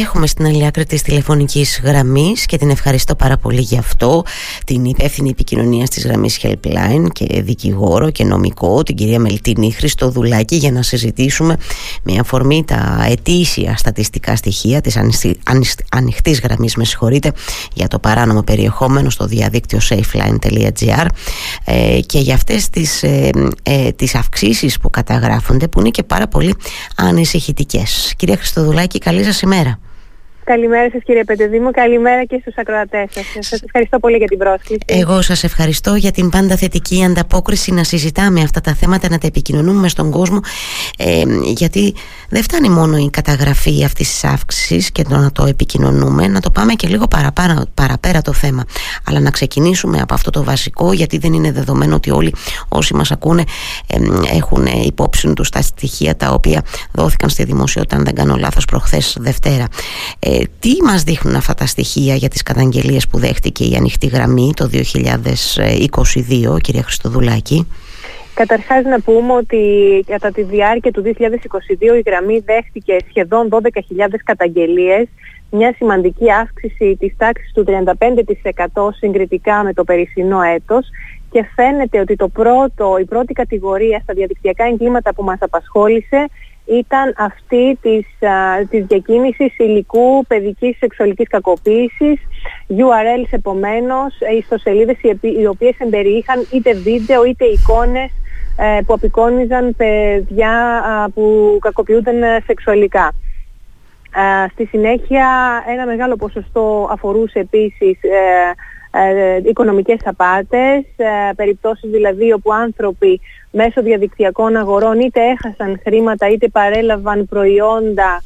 Έχουμε στην άλλη άκρη της τηλεφωνικής γραμμής και την ευχαριστώ πάρα πολύ γι' αυτό την υπεύθυνη επικοινωνίας της γραμμής Helpline και δικηγόρο και νομικό την κυρία Μελτίνη Χριστοδουλάκη για να συζητήσουμε με αφορμή τα ετήσια στατιστικά στοιχεία της ανοιχτής γραμμής με συγχωρείτε για το παράνομο περιεχόμενο στο διαδίκτυο safeline.gr ε, και για αυτές τις, ε, ε, τις αυξήσεις που καταγράφονται που είναι και πάρα πολύ ανησυχητικές. Κυρία Χριστοδουλάκη καλή σας ημέρα. Καλημέρα σας κύριε Πετεδήμου, καλημέρα και στους ακροατές σας. Σας ευχαριστώ πολύ για την πρόσκληση. Εγώ σας ευχαριστώ για την πάντα θετική ανταπόκριση να συζητάμε αυτά τα θέματα, να τα επικοινωνούμε στον κόσμο ε, γιατί δεν φτάνει μόνο η καταγραφή αυτής της αύξησης και το να το επικοινωνούμε, να το πάμε και λίγο παραπέρα, παραπέρα το θέμα. Αλλά να ξεκινήσουμε από αυτό το βασικό γιατί δεν είναι δεδομένο ότι όλοι όσοι μας ακούνε ε, έχουν υπόψη τους τα στοιχεία τα οποία δόθηκαν στη δημοσιότητα αν δεν κάνω λάθος προχθές Δευτέρα. Ε, τι μας δείχνουν αυτά τα στοιχεία για τις καταγγελίες που δέχτηκε η ανοιχτή γραμμή το 2022 κυρία Χριστοδουλάκη; Καταρχάς να πούμε ότι κατά τη διάρκεια του 2022 η γραμμή δέχτηκε σχεδόν 12.000 καταγγελίες μια σημαντική αύξηση της τάξης του 35% συγκριτικά με το περσινό έτος και φαίνεται ότι το πρώτο, η πρώτη κατηγορία στα διαδικτυακά εγκλήματα που μας απασχόλησε ήταν αυτή της, α, της διακίνησης υλικού παιδικής σεξουαλικής κακοποίησης, URLs επομένως, ε, ιστοσελίδες οι, οι οποίες εμπεριείχαν είτε βίντεο είτε εικόνες ε, που απεικόνιζαν παιδιά που κακοποιούνταν ε, σεξουαλικά. στη συνέχεια ένα μεγάλο ποσοστό αφορούσε επίσης ε, οικονομικές απάτες, ε, περιπτώσεις δηλαδή όπου άνθρωποι μέσω διαδικτυακών αγορών είτε έχασαν χρήματα είτε παρέλαβαν προϊόντα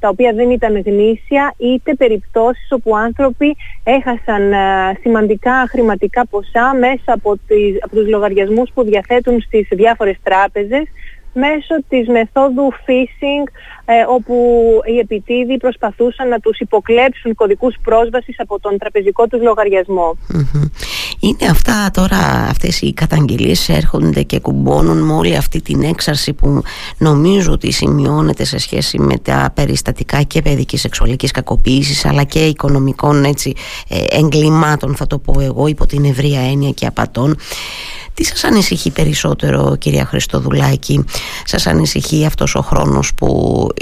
τα οποία δεν ήταν γνήσια είτε περιπτώσεις όπου άνθρωποι έχασαν ε, σημαντικά χρηματικά ποσά μέσα από, τις, από τους λογαριασμούς που διαθέτουν στις διάφορες τράπεζες μέσω της μεθόδου phishing ε, όπου οι επιτίδοι προσπαθούσαν να τους υποκλέψουν κωδικούς πρόσβασης από τον τραπεζικό τους λογαριασμο Είναι αυτά τώρα, αυτές οι καταγγελίες έρχονται και κουμπώνουν με όλη αυτή την έξαρση που νομίζω ότι σημειώνεται σε σχέση με τα περιστατικά και παιδικής σεξουαλικής κακοποίησης αλλά και οικονομικών έτσι, ε, εγκλημάτων θα το πω εγώ υπό την ευρία έννοια και απατών. Τι σας ανησυχεί περισσότερο κυρία Χριστοδουλάκη, σας ανησυχεί αυτός ο χρόνος που,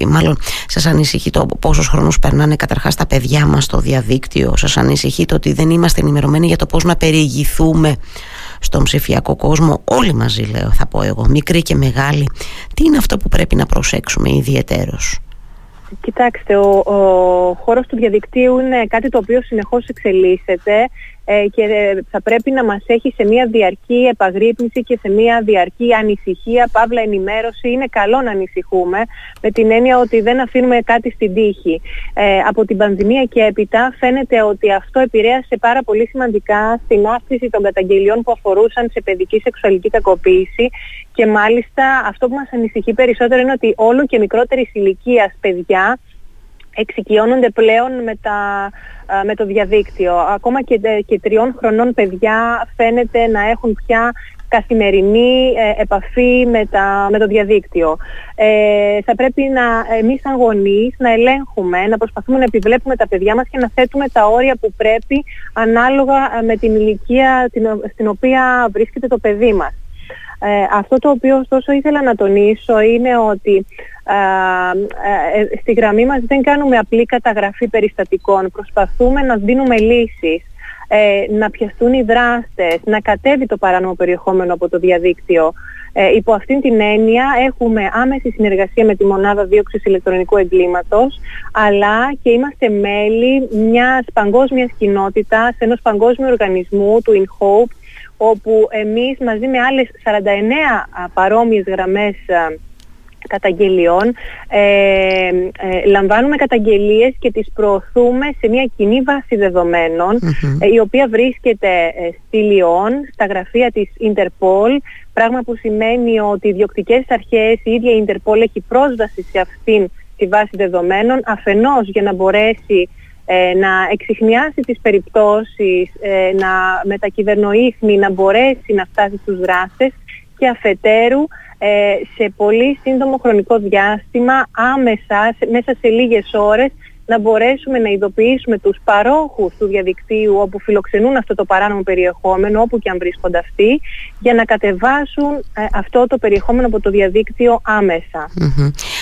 μάλλον σας ανησυχεί το πόσος χρόνος περνάνε καταρχάς τα παιδιά μας στο διαδίκτυο, σας ανησυχεί το ότι δεν είμαστε ενημερωμένοι για το πώς να περιηγηθούμε στον ψηφιακό κόσμο, όλοι μαζί λέω θα πω εγώ, μικροί και μεγάλοι. Τι είναι αυτό που πρέπει να προσέξουμε ιδιαιτέρως; Κοιτάξτε, ο, ο χώρος του διαδικτύου είναι κάτι το οποίο συνεχώς εξελίσσεται ε, και ε, θα πρέπει να μας έχει σε μια διαρκή επαγρύπνηση και σε μια διαρκή ανησυχία, παύλα ενημέρωση. Είναι καλό να ανησυχούμε με την έννοια ότι δεν αφήνουμε κάτι στην τύχη. Ε, από την πανδημία και έπειτα φαίνεται ότι αυτό επηρέασε πάρα πολύ σημαντικά στην αύξηση των καταγγελιών που αφορούσαν σε παιδική σεξουαλική κακοποίηση και μάλιστα αυτό που μας ανησυχεί περισσότερο είναι ότι όλο και μικρότερης ηλικίας παιδιά εξοικειώνονται πλέον με, τα, με το διαδίκτυο. Ακόμα και, και τριών χρονών παιδιά φαίνεται να έχουν πια καθημερινή ε, επαφή με, τα, με το διαδίκτυο. Ε, θα πρέπει να, εμείς σαν γονείς να ελέγχουμε, να προσπαθούμε να επιβλέπουμε τα παιδιά μας και να θέτουμε τα όρια που πρέπει ανάλογα ε, με την ηλικία την, στην οποία βρίσκεται το παιδί μας. Ε, αυτό το οποίο ωστόσο ήθελα να τονίσω είναι ότι ε, ε, στη γραμμή μας δεν κάνουμε απλή καταγραφή περιστατικών. Προσπαθούμε να δίνουμε λύσεις, ε, να πιαστούν οι δράστες, να κατέβει το παράνομο περιεχόμενο από το διαδίκτυο. Ε, υπό αυτήν την έννοια έχουμε άμεση συνεργασία με τη Μονάδα Δίωξης Ηλεκτρονικού Εγκλήματος, αλλά και είμαστε μέλη μιας παγκόσμιας κοινότητας, ενός παγκόσμιου οργανισμού, του InHope, όπου εμείς μαζί με άλλες 49 παρόμοιες γραμμές καταγγελιών. Ε, ε, λαμβάνουμε καταγγελίες και τις προωθούμε σε μια κοινή βάση ε, η οποία βρίσκεται ε, στη Λιόν στα γραφεία της Interpol πράγμα που σημαίνει ότι οι διοκτικές αρχές η ίδια η Interpol έχει πρόσβαση σε αυτήν τη βάση δεδομένων αφενός για να μπορέσει να εξηχνιάσει τις περιπτώσεις, να με τα κυβερνοίχνη να μπορέσει να φτάσει στους δράστες και αφετέρου σε πολύ σύντομο χρονικό διάστημα, άμεσα, μέσα σε λίγες ώρες, να μπορέσουμε να ειδοποιήσουμε τους παρόχους του διαδικτύου όπου φιλοξενούν αυτό το παράνομο περιεχόμενο, όπου και αν βρίσκονται αυτοί, για να κατεβάσουν ε, αυτό το περιεχόμενο από το διαδίκτυο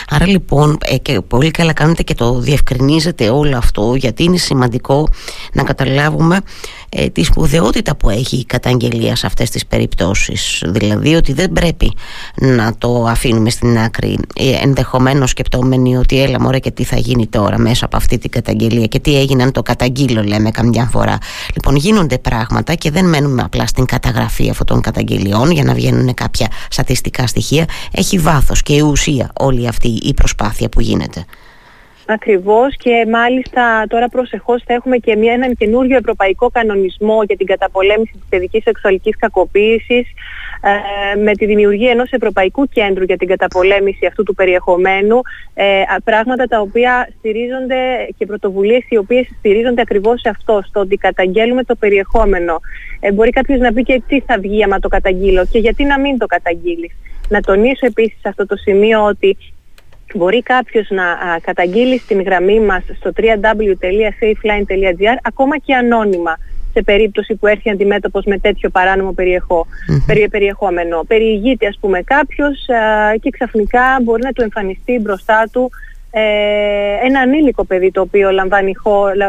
Άρα λοιπόν, ε, και πολύ καλά κάνετε και το διευκρινίζετε όλο αυτό, γιατί είναι σημαντικό να καταλάβουμε ε, τη σπουδαιότητα που έχει η καταγγελία σε αυτές τις περιπτώσεις. Δηλαδή ότι δεν πρέπει να το αφήνουμε στην άκρη ε, ενδεχομένως σκεπτόμενοι ότι έλα μωρέ και τι θα γίνει τώρα μέσα από αυτή την καταγγελία και τι έγινε αν το καταγγείλω λέμε καμιά φορά. Λοιπόν γίνονται πράγματα και δεν μένουμε απλά στην καταγραφή αυτών των καταγγελιών για να βγαίνουν κάποια στατιστικά στοιχεία. Έχει βάθος και ουσία όλη αυτή η προσπάθεια που γίνεται. Ακριβώς και μάλιστα τώρα προσεχώς θα έχουμε και μια, έναν καινούριο ευρωπαϊκό κανονισμό για την καταπολέμηση της παιδικής σεξουαλικής κακοποίησης ε, με τη δημιουργία ενός Ευρωπαϊκού Κέντρου για την καταπολέμηση αυτού του περιεχομένου ε, πράγματα τα οποία στηρίζονται και πρωτοβουλίες οι οποίες στηρίζονται ακριβώς σε αυτό, στο ότι καταγγέλουμε το περιεχόμενο. Ε, μπορεί κάποιος να πει και τι θα βγει άμα το καταγγείλω και γιατί να μην το καταγγείλεις. Να τονίσω επίσης σε αυτό το σημείο ότι μπορεί κάποιος να καταγγείλει στην γραμμή μας στο www.safeline.gr ακόμα και ανώνυμα σε περίπτωση που έρθει αντιμέτωπος με τέτοιο παράνομο περιεχό, περιεχόμενο. Περιηγείται ας πούμε κάποιος και ξαφνικά μπορεί να του εμφανιστεί μπροστά του ε, ένα ανήλικο παιδί το οποίο λαμβάνει,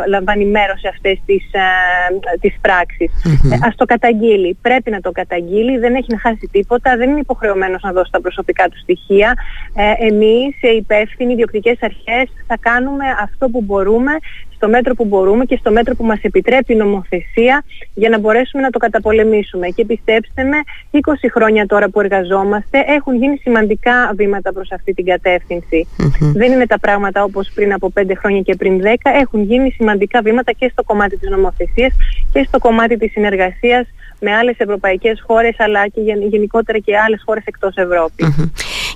λαμβάνει μέρος σε αυτές τις, ε, τις πράξεις. Ε, ας το καταγγείλει. Πρέπει να το καταγγείλει. Δεν έχει να χάσει τίποτα. Δεν είναι υποχρεωμένος να δώσει τα προσωπικά του στοιχεία. Ε, εμείς, οι υπεύθυνοι, οι διοκτικές αρχές, θα κάνουμε αυτό που μπορούμε στο μέτρο που μπορούμε και στο μέτρο που μας επιτρέπει η νομοθεσία για να μπορέσουμε να το καταπολεμήσουμε. Και πιστέψτε με, 20 χρόνια τώρα που εργαζόμαστε έχουν γίνει σημαντικά βήματα προς αυτή την κατευθυνση Δεν είναι τα πράγματα όπως πριν από 5 χρόνια και πριν 10. Έχουν γίνει σημαντικά βήματα και στο κομμάτι της νομοθεσίας και στο κομμάτι της συνεργασίας με άλλες ευρωπαϊκές χώρες αλλά και γενικότερα και άλλες χώρες εκτός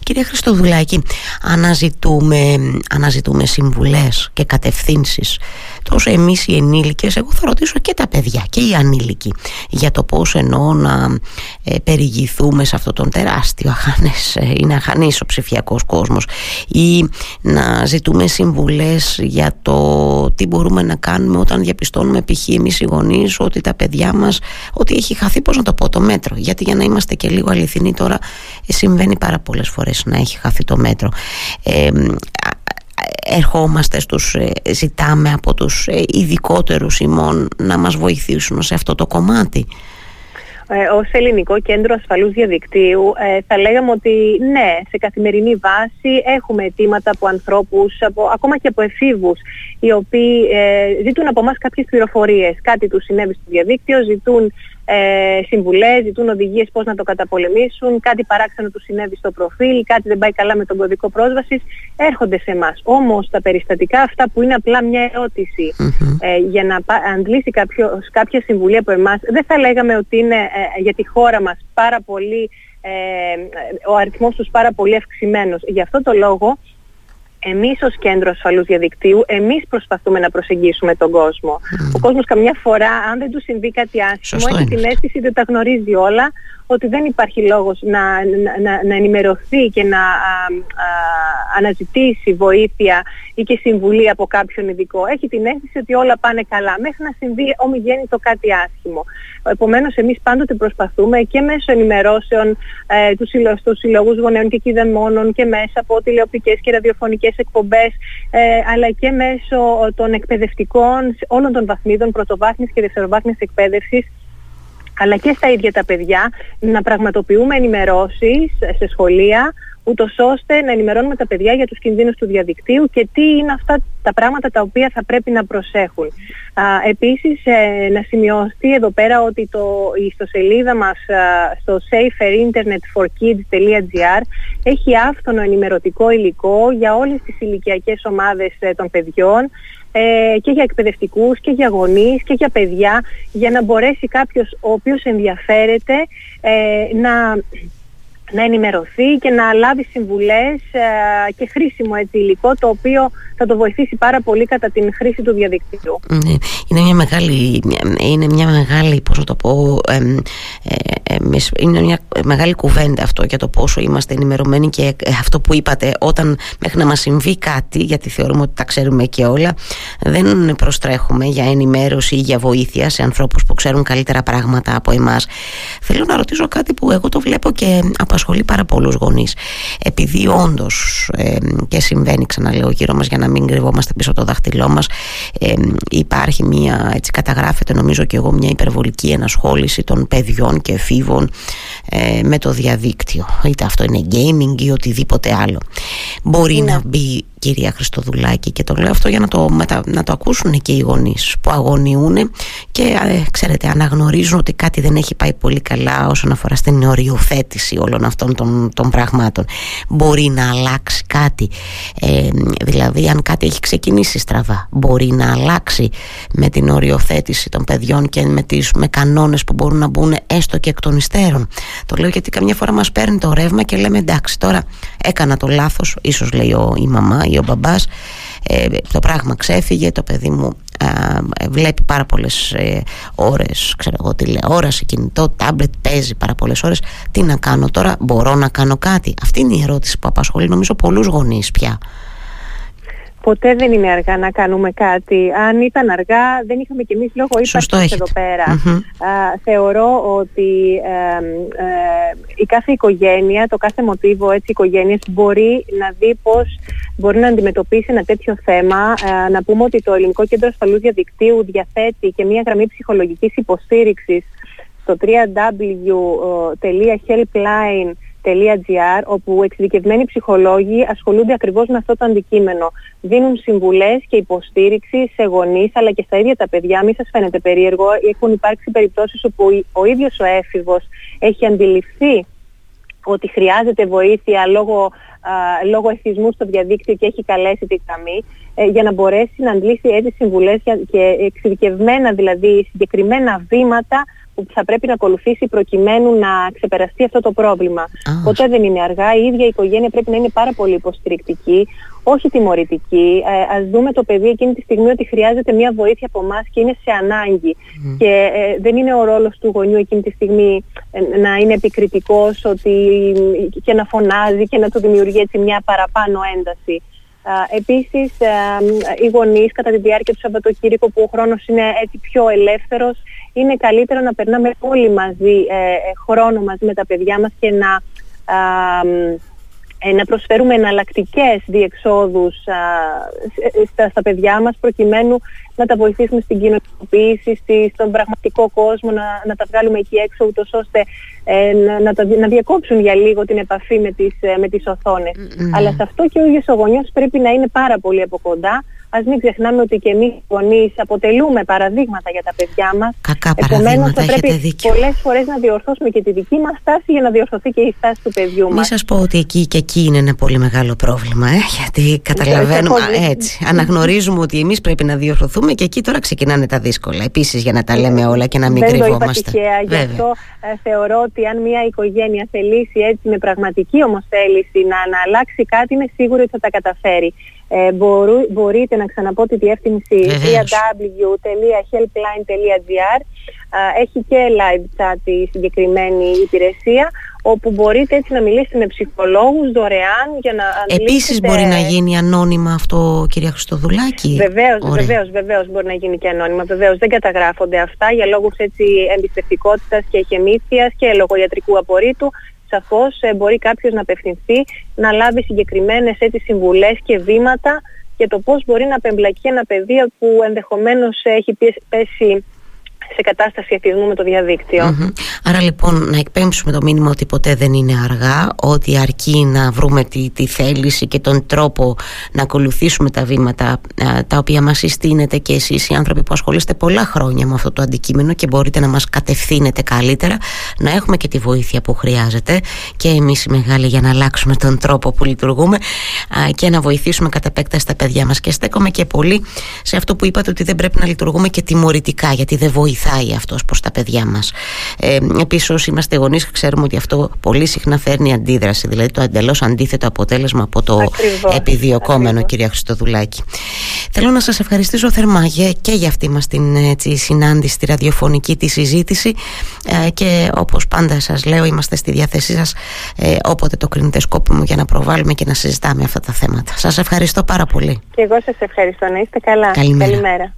Κυρία Χριστοδουλάκη, αναζητούμε, αναζητούμε συμβουλές και κατευθύνσεις. Τόσο εμείς οι ενήλικες, εγώ θα ρωτήσω και τα παιδιά και οι ανήλικοι για το πώς εννοώ να ε, περιηγηθούμε σε αυτόν τον τεράστιο αχανές, ε, είναι αχανής ο ψηφιακός κόσμος ή να ζητούμε συμβουλές για το τι μπορούμε να κάνουμε όταν διαπιστώνουμε π.χ. εμείς οι γονείς ότι τα παιδιά μας, ότι έχει χαθεί πώς να το πω το μέτρο γιατί για να είμαστε και λίγο αληθινοί τώρα ε, συμβαίνει πάρα πολλές φορές να έχει χαθεί το μέτρο ε, ερχόμαστε στους, ε, ζητάμε από τους ε, ειδικότερους ημών να μας βοηθήσουν σε αυτό το κομμάτι. Ε, ως ελληνικό κέντρο ασφαλούς διαδικτύου ε, θα λέγαμε ότι ναι, σε καθημερινή βάση έχουμε αιτήματα από ανθρώπους, από, ακόμα και από εφήβους, οι οποίοι ε, ζητούν από εμάς κάποιες πληροφορίες. Κάτι τους συνέβη στο διαδίκτυο, ζητούν ε, συμβουλές, ζητούν οδηγίες πώς να το καταπολεμήσουν, κάτι παράξενο του συνέβη στο προφίλ, κάτι δεν πάει καλά με τον κωδικό πρόσβασης, έρχονται σε εμάς. Όμως τα περιστατικά αυτά που είναι απλά μια ερωτηση ε, για να αντλήσει κάποιος, κάποια συμβουλή από εμάς, δεν θα λέγαμε ότι είναι ε, για τη χώρα μας πάρα πολύ, ε, ο αριθμός τους πάρα πολύ αυξημένος. Γι' αυτό το λόγο εμείς ως κέντρο ασφαλούς διαδικτύου, εμείς προσπαθούμε να προσεγγίσουμε τον κόσμο. Ο κόσμος καμιά φορά, αν δεν του συμβεί κάτι άσχημο, έχει την αίσθηση ότι τα γνωρίζει όλα, ότι δεν υπάρχει λόγος να, να, να ενημερωθεί και να αναζητήσει βοήθεια ή και συμβουλή από κάποιον ειδικό. Έχει την αίσθηση ότι όλα πάνε καλά, μέχρι να συμβεί το κάτι άσχημο. Επομένως, εμείς πάντοτε προσπαθούμε και μέσω ενημερώσεων ε, του συλλογού, συλλογούς γονέων και κηδεμόνων και μέσα από τηλεοπτικές και ραδιοφωνικές εκπομπές, ε, αλλά και μέσω των εκπαιδευτικών όλων των βαθμίδων πρωτοβάθμιας και δευτεροβάθμιας εκπαίδευσης, αλλά και στα ίδια τα παιδιά, να πραγματοποιούμε ενημερώσεις σε σχολεία, ούτως ώστε να ενημερώνουμε τα παιδιά για τους κινδύνους του διαδικτύου και τι είναι αυτά τα πράγματα τα οποία θα πρέπει να προσέχουν. Α, επίσης, ε, να σημειώσει εδώ πέρα ότι το, η ιστοσελίδα μας στο saferinternetforkids.gr έχει άφθονο ενημερωτικό υλικό για όλες τις ηλικιακές ομάδες ε, των παιδιών ε, και για εκπαιδευτικούς και για γονείς και για παιδιά για να μπορέσει κάποιος ο οποίος ενδιαφέρεται ε, να να ενημερωθεί και να λάβει συμβουλές ε, και χρήσιμο έτσι υλικό το οποίο θα το βοηθήσει πάρα πολύ κατά την χρήση του διαδικτύου. Ναι, είναι μια μεγάλη, είναι μια μεγάλη πώς το πω, ε, ε, είναι μια μεγάλη κουβέντα αυτό για το πόσο είμαστε ενημερωμένοι και αυτό που είπατε όταν μέχρι να μας συμβεί κάτι γιατί θεωρούμε ότι τα ξέρουμε και όλα δεν προστρέχουμε για ενημέρωση ή για βοήθεια σε ανθρώπους που ξέρουν καλύτερα πράγματα από εμάς. Θέλω να ρωτήσω κάτι που εγώ το βλέπω και απασχολεί πάρα πολλούς γονείς. Επειδή όντως ε, και συμβαίνει ξαναλέω γύρω μας για να μην κρυβόμαστε πίσω από το δάχτυλό μας ε, υπάρχει μια, έτσι καταγράφεται νομίζω και εγώ μια υπερβολική ενασχόληση των παιδιών και εφήβων ε, με το διαδίκτυο είτε αυτό είναι gaming ή οτιδήποτε άλλο μπορεί ναι. να μπει κυρία Χριστοδουλάκη και το λέω αυτό για να το, μετα, να το ακούσουν και οι γονείς που αγωνιούν και ε, ξέρετε αναγνωρίζουν ότι κάτι δεν έχει πάει πολύ καλά όσον αφορά στην οριοθέτηση όλων αυτών των, των πραγμάτων. Μπορεί να αλλάξει κάτι ε, δηλαδή αν κάτι έχει ξεκινήσει στραβά μπορεί να αλλάξει με την οριοθέτηση των παιδιών και με, τις, με κανόνες που μπορούν να μπουν έστω και εκ των υστέρων. Το λέω γιατί καμιά φορά μας παίρνει το ρεύμα και λέμε εντάξει τώρα έκανα το λάθος ίσως λέει ο, η μαμά ή ο μπαμπάς. Ε, το πράγμα ξέφυγε το παιδί μου βλέπει πάρα πολλές ε, ώρες ξέρω εγώ τηλεόραση, κινητό, τάμπλετ παίζει πάρα πολλές ώρες. Τι να κάνω τώρα, μπορώ να κάνω κάτι; Αυτή είναι η ερώτηση που απασχολεί νομίζω πολλούς γονείς πια ποτέ δεν είναι αργά να κάνουμε κάτι. Αν ήταν αργά, δεν είχαμε κι εμείς λόγο ύπαρξης εδώ πέρα. θεωρώ ότι ε, η κάθε οικογένεια, το κάθε μοτίβο έτσι οικογένειας μπορεί να δει πώς μπορεί να αντιμετωπίσει ένα τέτοιο θέμα. Ε, να πούμε ότι το Ελληνικό Κέντρο Ασφαλούς Διαδικτύου διαθέτει και μια γραμμή ψυχολογικής υποστήριξης στο www.helpline όπου εξειδικευμένοι ψυχολόγοι ασχολούνται ακριβώς με αυτό το αντικείμενο. Δίνουν συμβουλές και υποστήριξη σε γονείς αλλά και στα ίδια τα παιδιά. Μη σας φαίνεται περίεργο, έχουν υπάρξει περιπτώσεις όπου ο ίδιος ο έφηβος έχει αντιληφθεί ότι χρειάζεται βοήθεια λόγω, α, λόγω εθισμού στο διαδίκτυο και έχει καλέσει τη γραμμή ε, για να μπορέσει να αντλήσει έτσι συμβουλές και εξειδικευμένα δηλαδή συγκεκριμένα βήματα που θα πρέπει να ακολουθήσει προκειμένου να ξεπεραστεί αυτό το πρόβλημα. Ποτέ δεν είναι αργά. Η ίδια η οικογένεια πρέπει να είναι πάρα πολύ υποστηρικτική, όχι τιμωρητική. Ε, ας δούμε το παιδί εκείνη τη στιγμή ότι χρειάζεται μια βοήθεια από εμάς και είναι σε ανάγκη. Και ε, δεν είναι ο ρόλος του γονιού εκείνη τη στιγμή ε, να είναι επικριτικός ότι, και να φωνάζει και να του δημιουργεί έτσι μια παραπάνω ένταση. Uh, επίσης, οι γονείς κατά τη διάρκεια του Σαββατοκύριακου που ο χρόνος είναι έτσι πιο ελεύθερος είναι καλύτερο να περνάμε όλοι μαζί ε, ε, χρόνο μαζί με τα παιδιά μας και να, ε, να προσφέρουμε εναλλακτικές διεξόδους στα, στα παιδιά μας προκειμένου να τα βοηθήσουμε στην κοινωνικοποίηση, στη, στον πραγματικό κόσμο, να, να τα βγάλουμε εκεί έξω ούτως ώστε να, να, να διακόψουν για λίγο την επαφή με τις, με τις οθόνες. Αλλά σε αυτό και ο ίδιος ο γονιός πρέπει να είναι πάρα πολύ από κοντά Ας μην ξεχνάμε ότι και εμείς οι γονείς αποτελούμε παραδείγματα για τα παιδιά μας. Κακά παραδείγματα, θα πρέπει δίκιο. πολλές φορές να διορθώσουμε και τη δική μας στάση για να διορθωθεί και η στάση του παιδιού μας. Μην σας πω ότι εκεί και εκεί είναι ένα πολύ μεγάλο πρόβλημα, ε, γιατί καταλαβαίνουμε έτσι. Αναγνωρίζουμε ότι εμείς πρέπει να διορθωθούμε και εκεί τώρα ξεκινάνε τα δύσκολα. Επίσης για να τα λέμε όλα και να μην Δεν κρυβόμαστε. Δεν το είπα τυχαία, γι' αυτό ε, θεωρώ ότι αν μια οικογένεια θελήσει έτσι με πραγματική όμως θέληση να, να αλλάξει κάτι, είναι σίγουρο ότι θα τα καταφέρει. Ε, μπορείτε να ξαναπώ τη διεύθυνση www.helpline.gr έχει και live chat η συγκεκριμένη υπηρεσία όπου μπορείτε έτσι να μιλήσετε με ψυχολόγους δωρεάν για να Επίσης μπορεί να γίνει ανώνυμα αυτό κυρία Χριστοδουλάκη; Βεβαίως, Ωραία. βεβαίως, βεβαίως μπορεί να γίνει και ανώνυμα. Βεβαίως δεν καταγράφονται αυτά για λόγους έτσι εμπιστευτικότητας και χεμήθειας και λογοιατρικού απορρίτου σαφώς ε, μπορεί κάποιος να απευθυνθεί, να λάβει συγκεκριμένες έτσι συμβουλές και βήματα για το πώς μπορεί να απεμπλακεί ένα παιδί που ενδεχομένως έχει πέσει σε κατάσταση εθισμού με το διαδικτυο Άρα λοιπόν να εκπέμψουμε το μήνυμα ότι ποτέ δεν είναι αργά, ότι αρκεί να βρούμε τη, τη θέληση και τον τρόπο να ακολουθήσουμε τα βήματα τα οποία μας συστήνετε και εσείς οι άνθρωποι που ασχολείστε πολλά χρόνια με αυτό το αντικείμενο και μπορείτε να μας κατευθύνετε καλύτερα, να έχουμε και τη βοήθεια που χρειάζεται και εμείς οι μεγάλοι για να αλλάξουμε τον τρόπο που λειτουργούμε και να βοηθήσουμε κατά επέκταση τα παιδιά μας. Και στέκομαι και πολύ σε αυτό που είπατε ότι δεν πρέπει να λειτουργούμε και τιμωρητικά γιατί δεν βοηθούμε βοηθάει αυτός προς τα παιδιά μας. Ε, επίσης όσοι είμαστε γονείς ξέρουμε ότι αυτό πολύ συχνά φέρνει αντίδραση, δηλαδή το εντελώς αντίθετο αποτέλεσμα από το Ακριβώς, επιδιωκόμενο ακριβώς. κυρία Χριστοδουλάκη. Θέλω να σας ευχαριστήσω θερμά για- και για αυτή μας την έτσι, συνάντηση, τη ραδιοφωνική τη συζήτηση ε, και όπως πάντα σας λέω είμαστε στη διάθεσή σας ε, όποτε το κρίνετε σκόπιμο για να προβάλλουμε και να συζητάμε αυτά τα θέματα. Σας ευχαριστώ πάρα πολύ. Και εγώ σας ευχαριστώ. Να είστε καλά. Καλημέρα. Καλημέρα.